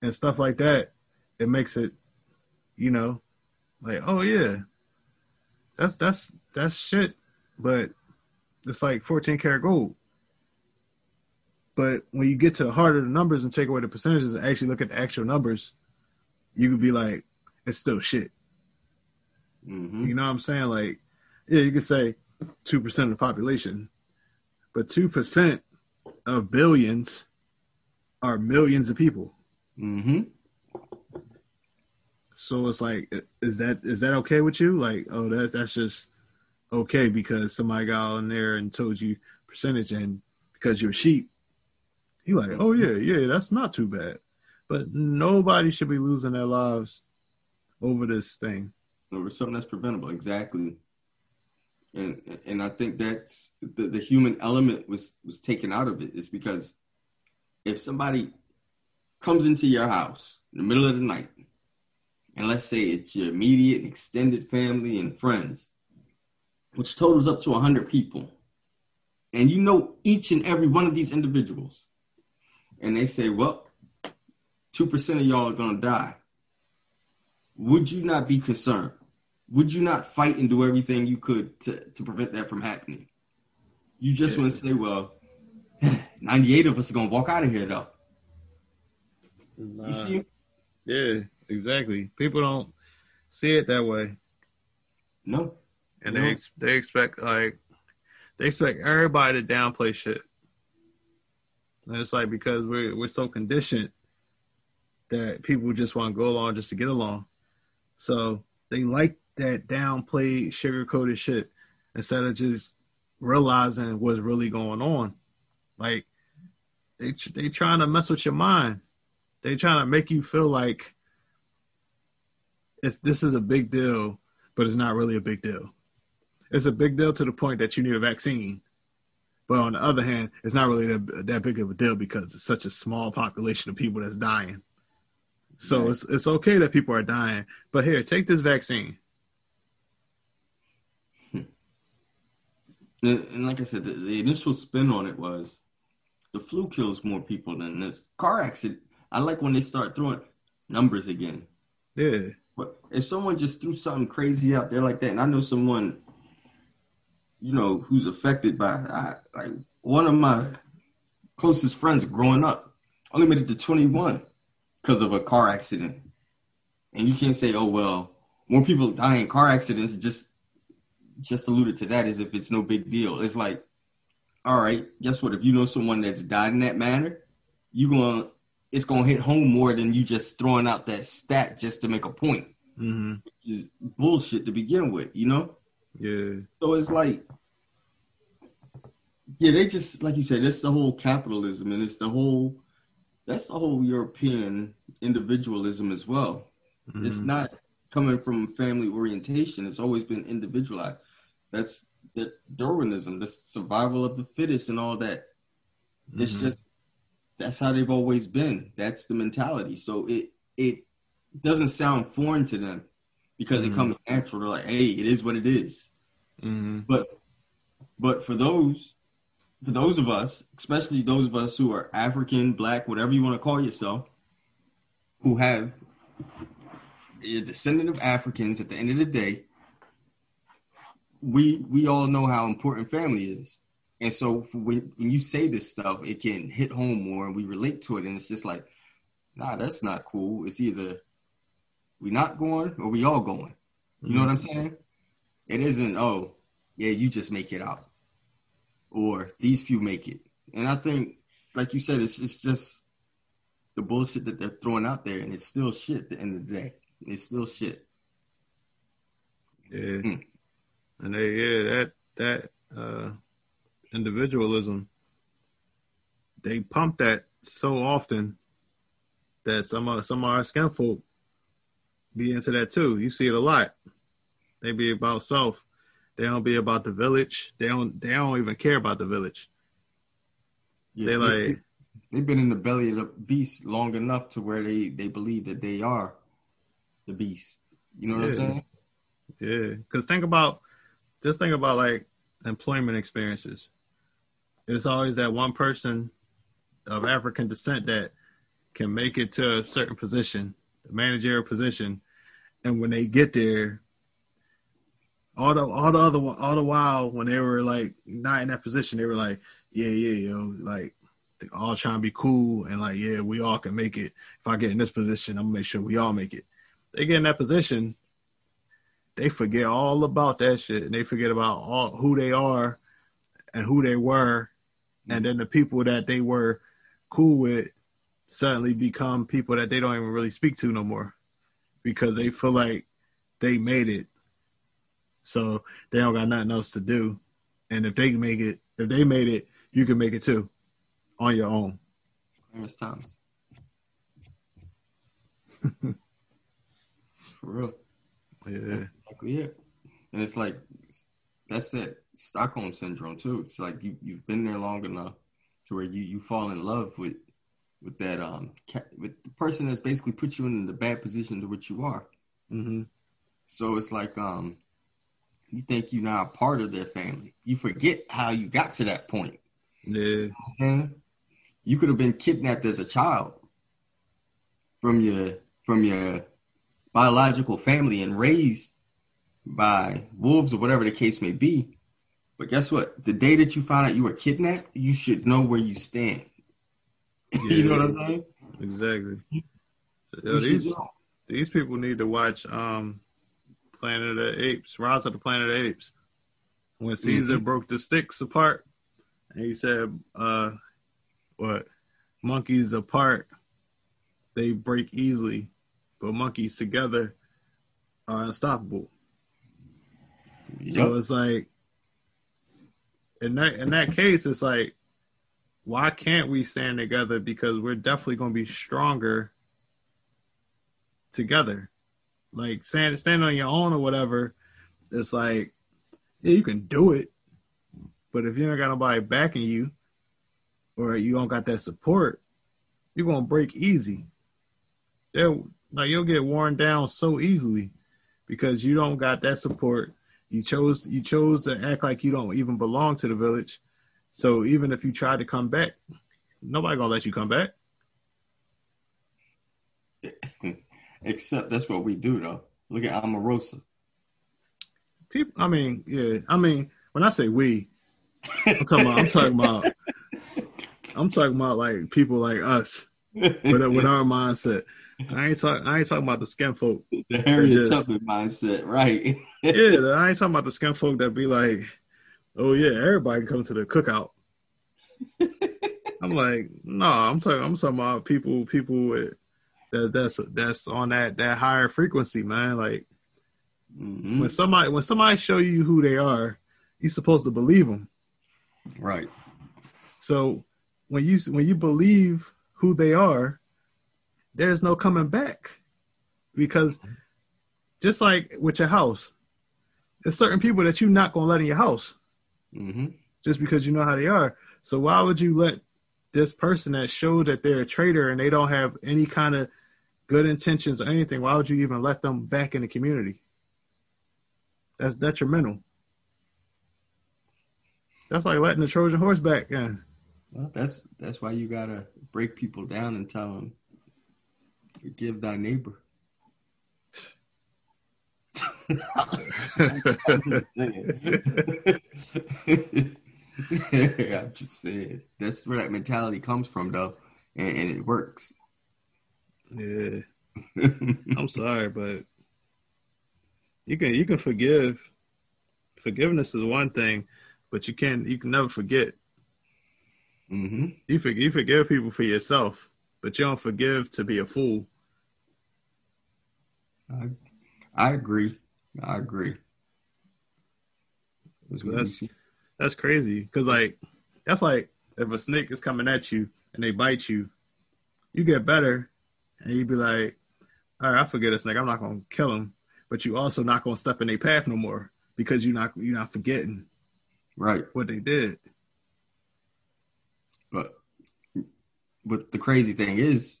and stuff like that, it makes it, you know, like oh yeah, that's that's that's shit, but it's like 14 karat gold. But when you get to the heart of the numbers and take away the percentages and actually look at the actual numbers, you could be like, it's still shit. Mm-hmm. You know what I'm saying? Like, yeah, you could say two percent of the population, but two percent of billions are millions of people. Mm-hmm. So it's like, is that is that okay with you? Like, oh, that that's just okay because somebody got on there and told you percentage, and because you're sheep, you like, oh yeah, yeah, that's not too bad. But nobody should be losing their lives over this thing. Over something that's preventable, exactly. And and I think that's the, the human element was was taken out of it. Is because if somebody comes into your house in the middle of the night, and let's say it's your immediate extended family and friends, which totals up to 100 people, and you know each and every one of these individuals, and they say, well, 2% of y'all are going to die, would you not be concerned? Would you not fight and do everything you could to, to prevent that from happening? You just yeah. want to say, well, [sighs] 98 of us are going to walk out of here, though. Nah. You see? Yeah, exactly. People don't see it that way. No. And no. they they expect like they expect everybody to downplay shit. And it's like because we're we're so conditioned that people just want to go along just to get along. So they like that downplayed, sugarcoated shit instead of just realizing what's really going on. Like they they trying to mess with your mind. They trying to make you feel like it's this is a big deal, but it's not really a big deal. It's a big deal to the point that you need a vaccine. But on the other hand, it's not really that, that big of a deal because it's such a small population of people that's dying. So it's it's okay that people are dying. But here, take this vaccine. And like I said, the, the, initial spin on it was the flu kills more people than this car accident. I like when they start throwing numbers again. Yeah. But if someone just threw something crazy out there like that, and I know someone, you know, who's affected by I, like one of my closest friends growing up only made it to 21 because of a car accident. And you can't say, oh well, more people die in car accidents just just alluded to that is if it's no big deal. It's like, all right, guess what? If you know someone that's died in that manner, you gonna it's gonna hit home more than you just throwing out that stat just to make a point. Mm-hmm. Is bullshit to begin with, you know? Yeah. So it's like, yeah, they just like you said, it's the whole capitalism and it's the whole that's the whole European individualism as well. Mm-hmm. It's not coming from family orientation. It's always been individualized. That's the Darwinism, the survival of the fittest, and all that. Mm-hmm. It's just that's how they've always been. That's the mentality. So it it doesn't sound foreign to them because mm-hmm. it comes natural. They're like, hey, it is what it is. Mm-hmm. But but for those for those of us, especially those of us who are African, black, whatever you want to call yourself, who have a descendant of Africans at the end of the day, we we all know how important family is. And so when, when you say this stuff, it can hit home more and we relate to it. And it's just like, nah, that's not cool. It's either we're not going or we all going. You know what I'm saying? It isn't, oh, yeah, you just make it out. Or these few make it. And I think, like you said, it's it's just the bullshit that they're throwing out there, and it's still shit at the end of the day. It's still shit. Yeah. Mm. And they yeah, that that uh individualism, they pump that so often that some of some of our skin folk be into that too. You see it a lot. They be about self. They don't be about the village. They don't. They don't even care about the village. Yeah, they like. They've been in the belly of the beast long enough to where they they believe that they are the beast. You know what yeah. I'm saying? Yeah. Because think about, just think about like employment experiences. It's always that one person of African descent that can make it to a certain position, the managerial position, and when they get there, all the all the other all the while when they were like not in that position, they were like, yeah, yeah, yo, like all trying to be cool and like, yeah, we all can make it. If I get in this position, I'm gonna make sure we all make it. They get in that position, they forget all about that shit and they forget about all who they are and who they were, and mm-hmm. then the people that they were cool with suddenly become people that they don't even really speak to no more because they feel like they made it so they don't got nothing else to do. And if they can make it, if they made it, you can make it too, on your own. Clarence Thomas. For real. Yeah. It. And it's like that's it. Stockholm syndrome too. It's like you you've been there long enough to where you you fall in love with with that um with the person that's basically put you in the bad position to which you are. Mm-hmm. So it's like um you think you're not a part of their family. You forget how you got to that point. Yeah. You could have been kidnapped as a child from your from your biological family and raised by wolves or whatever the case may be. But guess what? The day that you find out you were kidnapped, you should know where you stand. Yeah, [laughs] you know what I'm saying? Exactly. Yo, these, these people need to watch um Planet of the Apes, Rise of the Planet of the Apes, when Caesar mm-hmm. broke the sticks apart, and he said, uh, "What monkeys apart, they break easily, but monkeys together are unstoppable." Yep. So it's like, in that in that case, it's like, why can't we stand together? Because we're definitely going to be stronger together like stand stand on your own or whatever, it's like yeah, you can do it, but if you don't got nobody backing you, or you don't got that support, you're gonna break easy. Yeah, like you'll get worn down so easily because you don't got that support. You chose you chose to act like you don't even belong to the village. So even if you try to come back, nobody gonna let you come back. [laughs] Except that's what we do though. Look at Omarosa. People, I mean, yeah, I mean, when I say we, I'm talking about, I'm talking about, [laughs] I'm talking about like people like us with, with our mindset. I ain't talking. I ain't talking about the skin folk. The Harriet Tubman mindset, right? yeah, I ain't talking about the skin folk that be like, "Oh yeah, everybody can come to the cookout." I'm like, no, I'm talking. I'm talking about people, people with that that's that's on that that higher frequency, man. Like mm-hmm. when somebody when somebody show you who they are, you're supposed to believe them. Right. So when you when you believe who they are, there's no coming back because just like with your house, there's certain people that you're not gonna let in your house mm-hmm. just because you know how they are. So why would you let this person that showed that they're a traitor and they don't have any kind of good intentions or anything, why would you even let them back in the community? That's detrimental. That's like letting the Trojan horse back in. Well, that's that's why you gotta break people down and tell them, forgive thy neighbor. I'm [laughs] just I'm just saying. That's where that mentality comes from, though, and, and it works. Yeah. I'm sorry, but you can you can forgive. Forgiveness is one thing, but you can't you can never forget. Mm-hmm. You forgive, you forgive people for yourself, but you don't forgive to be a fool. I, I agree. I agree. That's That's- That's crazy. Cause like that's like if a snake is coming at you and they bite you, you get better and you be like, all right, I forget a snake. I'm not gonna kill him, but you also not gonna step in their path no more because you're not you're not forgetting right. what they did. But but the crazy thing is,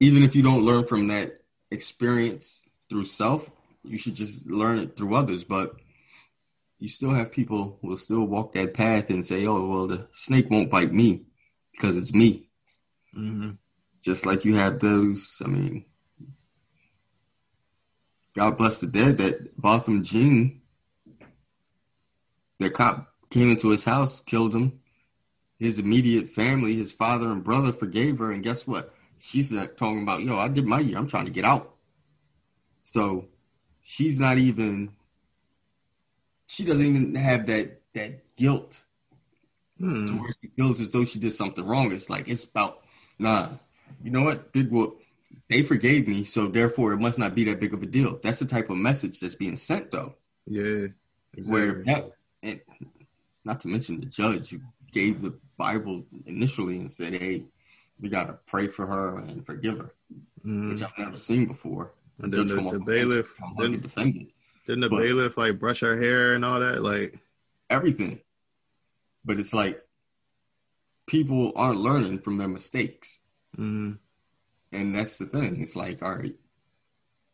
even if you don't learn from that experience through self, you should just learn it through others. But you still have people who will still walk that path and say, "Oh, well, the snake won't bite me because it's me." Mm-hmm. Just like you have those. I mean, God bless the dead. That Botham Jean, the cop came into his house, killed him. His immediate family, his father and brother, forgave her, and guess what? She's not talking about, yo, I did my year. I'm trying to get out. So she's not even. She doesn't even have that that guilt to Hmm. where she feels as though she did something wrong. It's like it's about nah. You know what? Big whoop. They forgave me, so therefore it must not be that big of a deal. That's the type of message that's being sent, though. Yeah. Where that, and not to mention the judge who gave the Bible initially and said, "Hey, we got to pray for her and forgive her," Mhm. which I've never seen before. And then the, the bailiff, bench, come hug and didn't, defend it. didn't the But- bailiff like brush her hair and all that? Like, everything. But it's like people aren't learning from their mistakes. mm, And that's the thing. It's like, all right,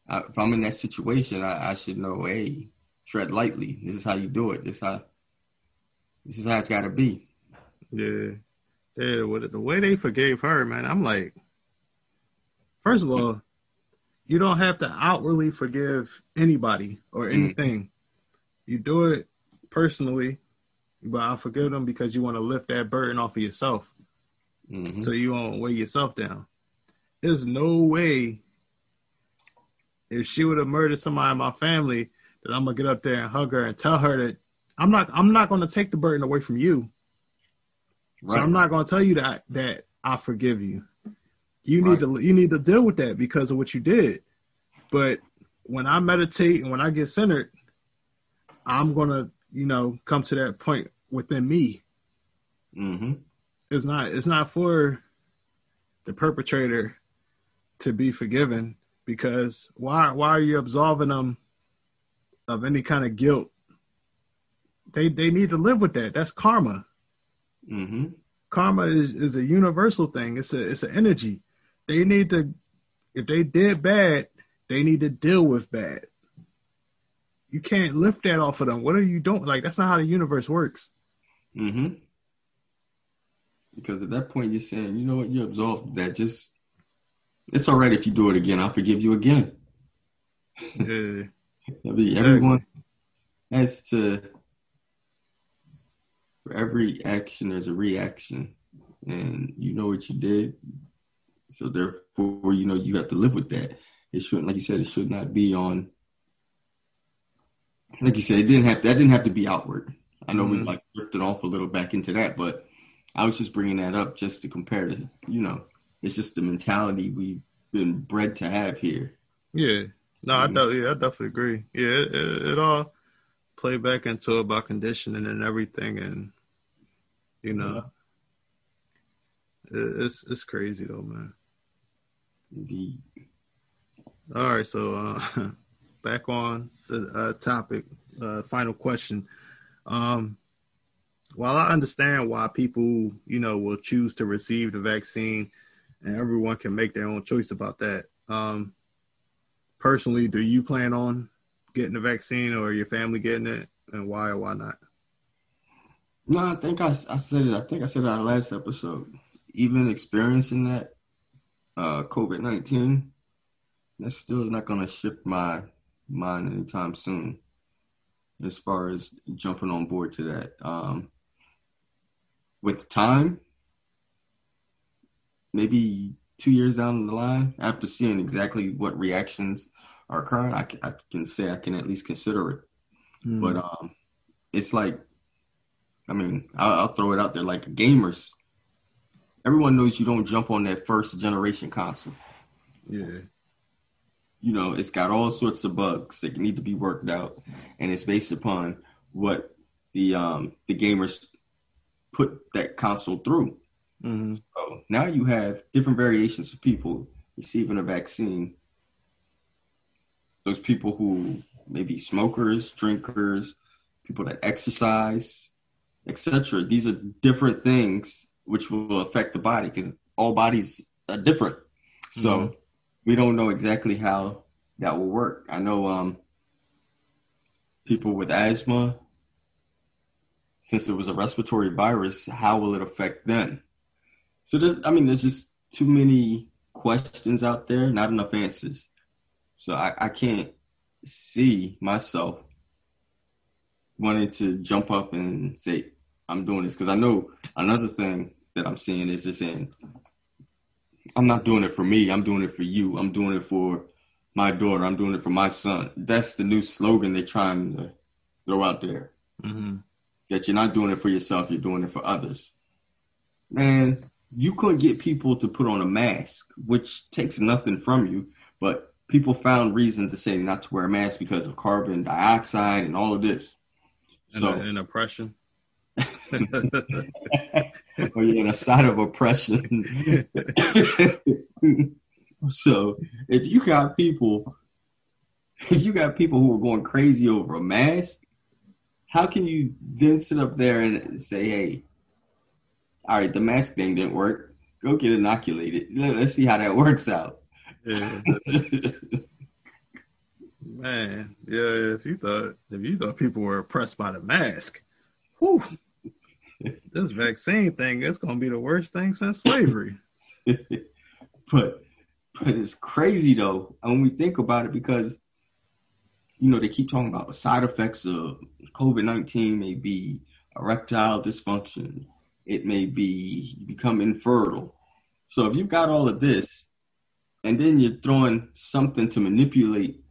I, if I'm in that situation, I, I should know, hey, tread lightly. This is how you do it. This how this is how it's got to be. Yeah, yeah. With the way they forgave her, man, I'm like, first of all, you don't have to outwardly forgive anybody or Mm. anything. You do it personally, but I forgive them because you want to lift that burden off of yourself. hmm so you won't weigh yourself down. There's no way if she would have murdered somebody in my family that I'm gonna get up there and hug her and tell her that I'm not I'm not gonna take the burden away from you. Right. So I'm not gonna tell you that that I forgive you. You need to you need to deal with that because of what you did. But when I meditate and when I get centered, I'm gonna, you know, come to that point within me hmm it's not it's not for the perpetrator to be forgiven because why why are you absolving them of any kind of guilt they they need to live with that that's karma hmm karma is is a universal thing it's a it's an energy they need to if they did bad they need to deal with bad you can't lift that off of them what are you doing like that's not how the universe works Mm-hmm. Because at that point, you're saying, you know what, you're absolved that. Just, it's all right if you do it again. I'll forgive you again. yeah [laughs] I mean, everyone has to. For every action, there's a reaction, and you know what you did. So therefore, you know you have to live with that. It shouldn't, like you said, it should not be on. Like you said, it didn't have that didn't have to be outward. I know we Mhm. like drifted off a little back into that, but I was just bringing that up just to compare to, you know, it's just the mentality we've been bred to have here. Yeah. No, I Mhm. do, yeah, I definitely agree. Yeah, it, it, it all play back into about conditioning and everything, and you know, it, it's it's crazy though, man. Indeed. All right, so uh, [laughs] back on the uh, topic. Uh, final question. Um, while I understand why people, you know, will choose to receive the vaccine, and everyone can make their own choice about that. Um, personally, do you plan on getting the vaccine, or your family getting it, and why or why not? No, I think I, I said it. I think I said it on last episode. Even experiencing that uh, COVID nineteen, that's still not going to shift my mind anytime soon. As far as jumping on board to that, um, with time, maybe two years down the line, after seeing exactly what reactions are occurring, I can, I can say I can at least consider it. Mm. But um, it's like, I mean, I'll, I'll throw it out there like gamers. Everyone knows you don't jump on that first generation console. Yeah. You know, it's got all sorts of bugs that need to be worked out, and it's based upon what the um the gamers put that console through. Mm-hmm. So now you have different variations of people receiving a vaccine. Those people who maybe smokers, drinkers, people that exercise, etc. These are different things which will affect the body because all bodies are different. So mm-hmm. we don't know exactly how that will work. I know um, people with asthma, since it was a respiratory virus, how will it affect them? So I mean, there's just too many questions out there, not enough answers. So I, I can't see myself wanting to jump up and say, I'm doing this. Because I know another thing that I'm seeing is just saying, I'm not doing it for me. I'm doing it for you. I'm doing it for my daughter. I'm doing it for my son. That's the new slogan they're trying to throw out there. Mm-hmm. That you're not doing it for yourself, you're doing it for others. Man, you couldn't get people to put on a mask, which takes nothing from you, but people found reason to say not to wear a mask because of carbon dioxide and all of this. So and, and oppression. [laughs] or you're on a side of oppression. [laughs] so if you got people, if you got people who are going crazy over a mask, how can you then sit up there and say, "Hey, all right, the mask thing didn't work. Go get inoculated. Let's see how that [laughs] works out. Yeah. Man, yeah. If you thought if you thought people were oppressed by the mask, whew, this vaccine thing is to be the worst thing since slavery. [laughs] but but it's crazy though when we think about it because you know they keep talking about the side effects of COVID nineteen may be erectile dysfunction, it may be become infertile. So if you've got all of this, and then you're throwing something to manipulate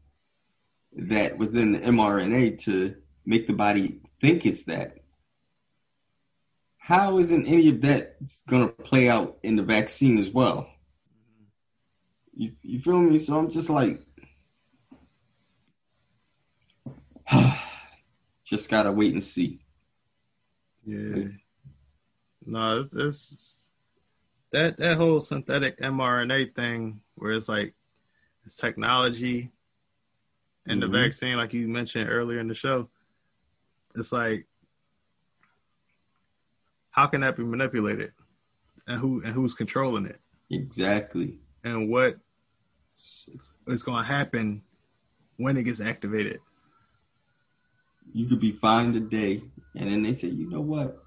that within the mRNA to make the body think it's that, how isn't any of that going to play out in the vaccine as well? You, you feel me? So I'm just like, [sighs] just gotta wait and see. Yeah. No, it's, it's that that whole synthetic mRNA thing where it's like it's technology and mm-hmm. the vaccine, like you mentioned earlier in the show. It's like how can that be manipulated, and who and who's controlling it? Exactly. And what is going to happen when it gets activated? You could be fine today, and then they say, you know what?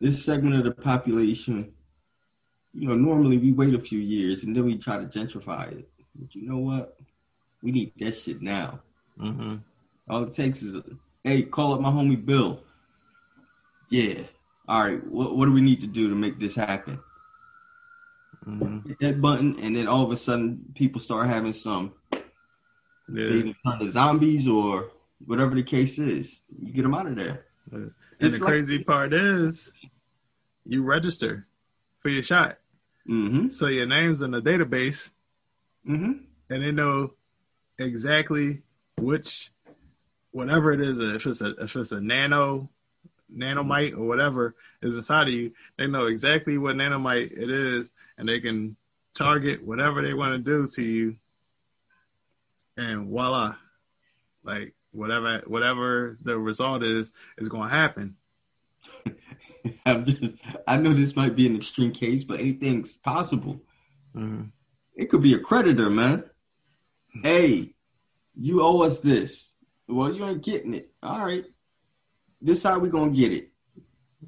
this segment of the population, you know, normally we wait a few years and then we try to gentrify it. But you know what? We need that shit now. Mm-hmm. All it takes is, hey, call up my homie Bill. Yeah. All right. What, what do we need to do to make this happen? Mm-hmm. Hit that button, and then all of a sudden, people start having some. Yeah. Either zombies or whatever the case is. You get them out of there. And it's the like, crazy part is, you register for your shot. Mm-hmm. So your name's in the database, mm-hmm. and they know exactly which, whatever it is, if it's a if it's a nano, nanomite or whatever is inside of you, they know exactly what nanomite it is, and they can target whatever they want to do to you, and voila, like whatever whatever the result is is going to happen. [laughs] I'm just I know this might be an extreme case, but anything's possible. Mm-hmm. It could be a creditor, man. Hey, you owe us this. Well, you ain't getting it. All right. This how we gonna get it.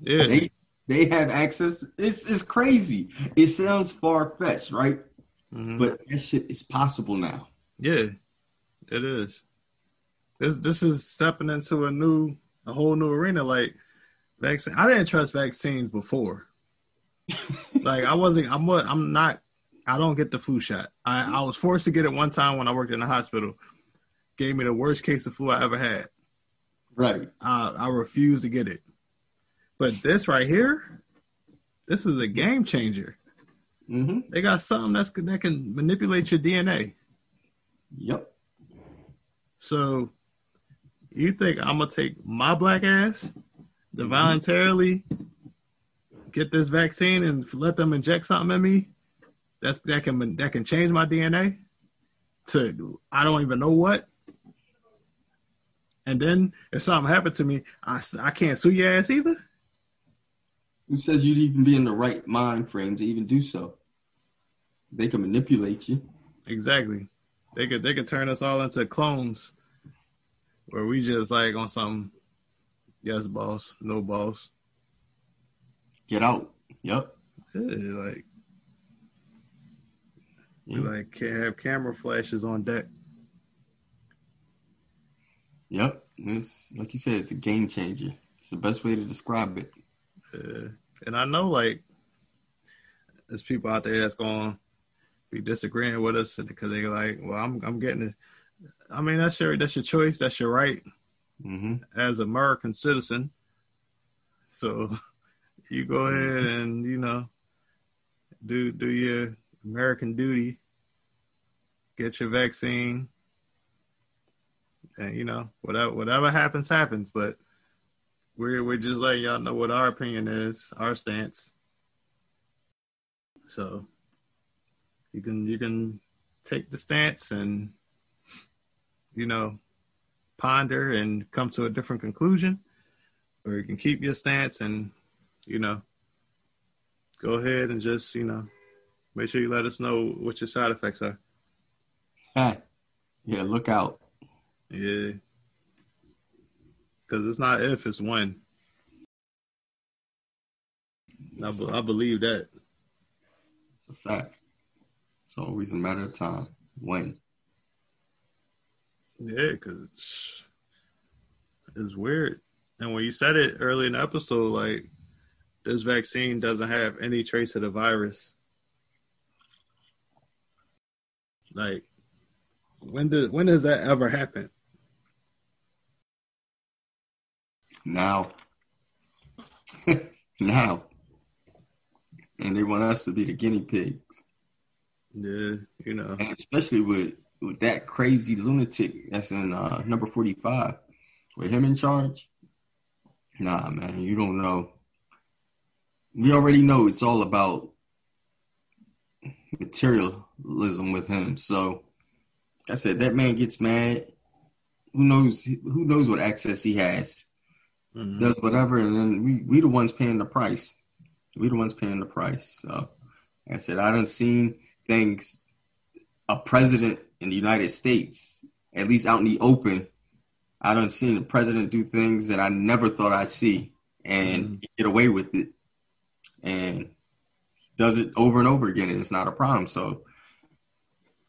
Yeah. They they have access. It's it's crazy. It sounds far fetched, right? Mm-hmm. But that shit is possible now. Yeah, it is. This this is stepping into a new a whole new arena. Like vaccine. I didn't trust vaccines before. [laughs] like I wasn't. I'm. I'm not I don't get the flu shot. I, I was forced to get it one time when I worked in the hospital. Gave me the worst case of flu I ever had. Right. I, I refuse to get it. But this right here, this is a game changer. Mm-hmm. They got something that's that can manipulate your DNA. Yep. So you think I'm gonna take my black ass to voluntarily get this vaccine and let them inject something in me? That's that can that can change my DNA to I don't even know what. And then if something happened to me, I I can't sue your ass either. Who says you'd even be in the right mind frame to even do so? They can manipulate you. Exactly. They could they could turn us all into clones where we just like on some yes boss, no boss. Get out. Yep. Yeah, like Yeah. we like can't have camera flashes on deck. Yep. It's like you said, it's a game changer. It's the best way to describe it. Uh, and I know like there's people out there that's going to be disagreeing with us because they're like, well, I'm I'm getting it. I mean, that's your that's your choice. That's your right hmm as an American citizen. So [laughs] you go ahead and you know do do your American duty, get your vaccine, and you know whatever whatever happens happens. But we're we're just letting y'all know what our opinion is, our stance. So you can you can take the stance and you know ponder and come to a different conclusion, or you can keep your stance and, you know, go ahead and just, you know, make sure you let us know what your side effects are. yeah, look out. Yeah. Because it's not if, it's when. I, be- I believe that. It's a fact. It's always a matter of time. When? Yeah, because it's, it's weird. And when you said it early in the episode, like, this vaccine doesn't have any trace of the virus. Like, when does when does that ever happen? Now. [laughs] now. And they want us to be the guinea pigs. Yeah, you know. And especially with, with that crazy lunatic that's in uh, number 45, with him in charge. Nah, man, you don't know. We already know it's all about materialism with him. So, like I said, that man gets mad. Who knows? Who knows what access he has? Mhm. Does whatever, and then we we the ones paying the price. We the ones paying the price. So, like I said, I done seen things. A president in the United States, at least out in the open, I done seen the president do things that I never thought I'd see, and Mhm. get away with it, and does it over and over again, and it's not a problem. So,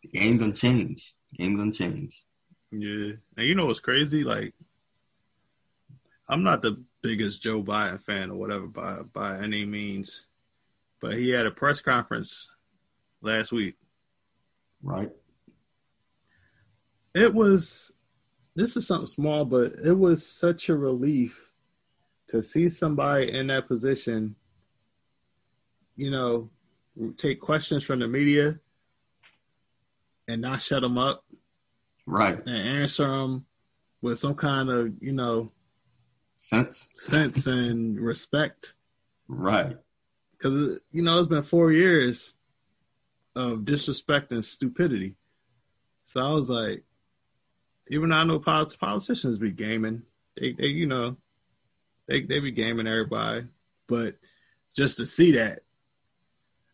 the game done changed. Game done change. Yeah. And you know what's crazy? Like, I'm not the biggest Joe Biden fan or whatever by by any means, but he had a press conference last week. Right? It was this is something small, but it was such a relief to see somebody in that position, you know, take questions from the media and not shut them up Right. and answer them with some kind of, you know, Sense. sense and respect. Right. Because, you know, it's been four years of disrespect and stupidity. So I was like, even though I know polit- politicians be gaming, they, they you know, they, they be gaming everybody. But just to see that,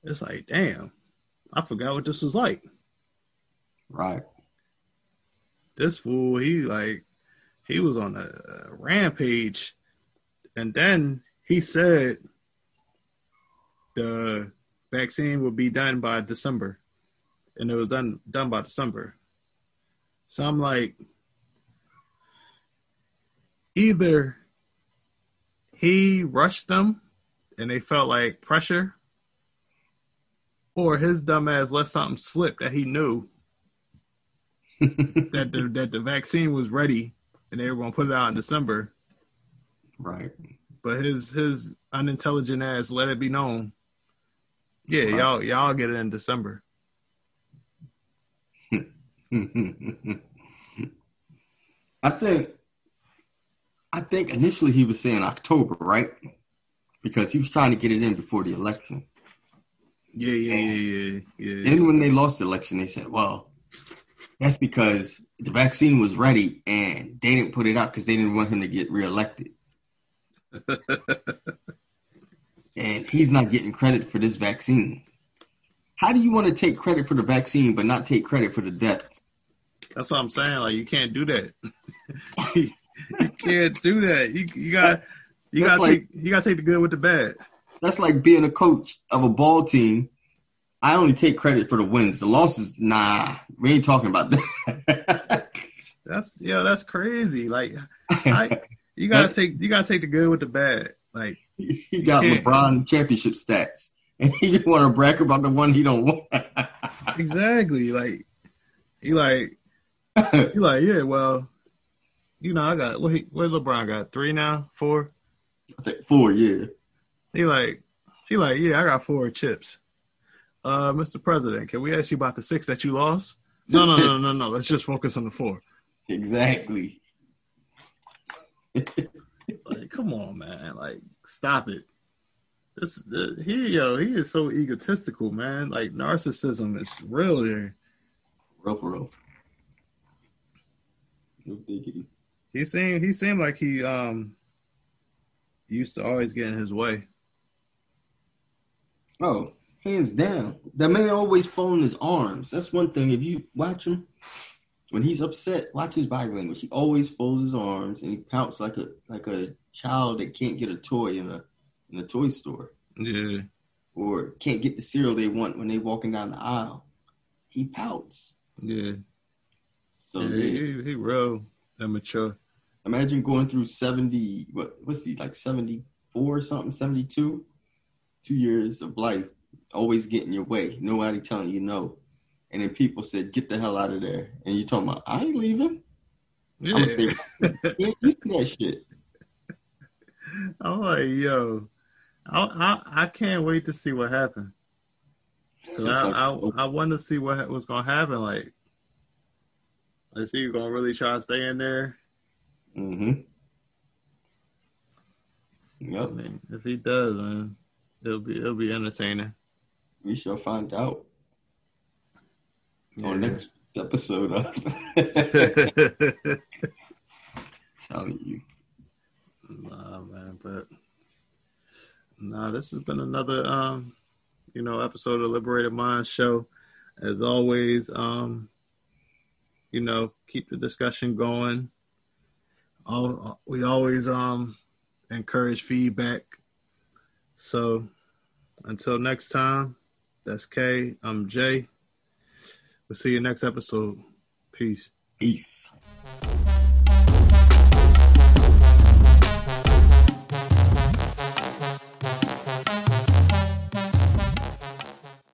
it's like, damn, I forgot what this was like. Right. this fool, he like he was on a, a rampage, and then he said the vaccine would be done by December, and it was done done by December. So I'm like, either he rushed them, and they felt like pressure, or his dumbass let something slip that he knew [laughs] that the, that the vaccine was ready and they were going to put it out in December. Right. But his his unintelligent ass let it be known. Yeah, right. y'all y'all get it in December. [laughs] I think I think initially he was saying October, right? Because he was trying to get it in before the election. Yeah, yeah, yeah, yeah, yeah. Then when they lost the election, they said, "Well, that's because the vaccine was ready and they didn't put it out because they didn't want him to get reelected." [laughs] and he's not getting credit for this vaccine. How do you want to take credit for the vaccine but not take credit for the deaths? That's what I'm saying. Like you can't do that. [laughs] you can't do that. You you got you got to like, take you got to take the good with the bad. That's like being a coach of a ball team. I only take credit for the wins. The losses, nah, we ain't talking about that. [laughs] that's yeah, that's crazy. Like, [laughs] I, you gotta take you gotta take the good with the bad. Like, he got LeBron championship stats, and [laughs] he just want to brag about the one he don't want. [laughs] exactly. Like, he like, he like, yeah, well, you know, I got what? He, what LeBron got? Three now? Four? I think four. Yeah. He like, he like, yeah, I got four chips. Uh, Mr. President, can we ask you about the six that you lost? No, no, no, no, no. Let's just focus on the four. [laughs] Exactly. like, come on, man. Like, stop it. This, this he yo, he is so egotistical, man. Like narcissism is real there. Real for real. No He seemed he seemed like he um used to always get in his way. Oh, hands down. That man always folding his arms. That's one thing. If you watch him, when he's upset, watch his body language. He always folds his arms and he pouts like a like a child that can't get a toy in a in a toy store. Yeah. Or can't get the cereal they want when they walking down the aisle. He pouts. Yeah. So yeah, he, he real immature. Imagine going through seventy what what's he like seventy four or something, seventy two? Two years of life, always getting your way, nobody telling you no. And then people said, Get the hell out of there. And you talking about I ain't leaving. Yeah. I'm gonna say that shit. [laughs] I'm like, yo, I, I, I can't wait to see what happens. I, like, I, I want to see what was gonna happen. Like, I see you gonna really try to stay in there. Mm-hmm. Yep. I mean, if he does, man, it'll be it'll be entertaining. We shall find out yeah. on next episode of [laughs] telling you. Nah, man, but nah, this has been another um, you know, episode of Liberated Mind show. As always, um, you know, keep the discussion going. All, we always um encourage feedback. So until next time, that's K. I'm Jay. We'll see you next episode. Peace. Peace.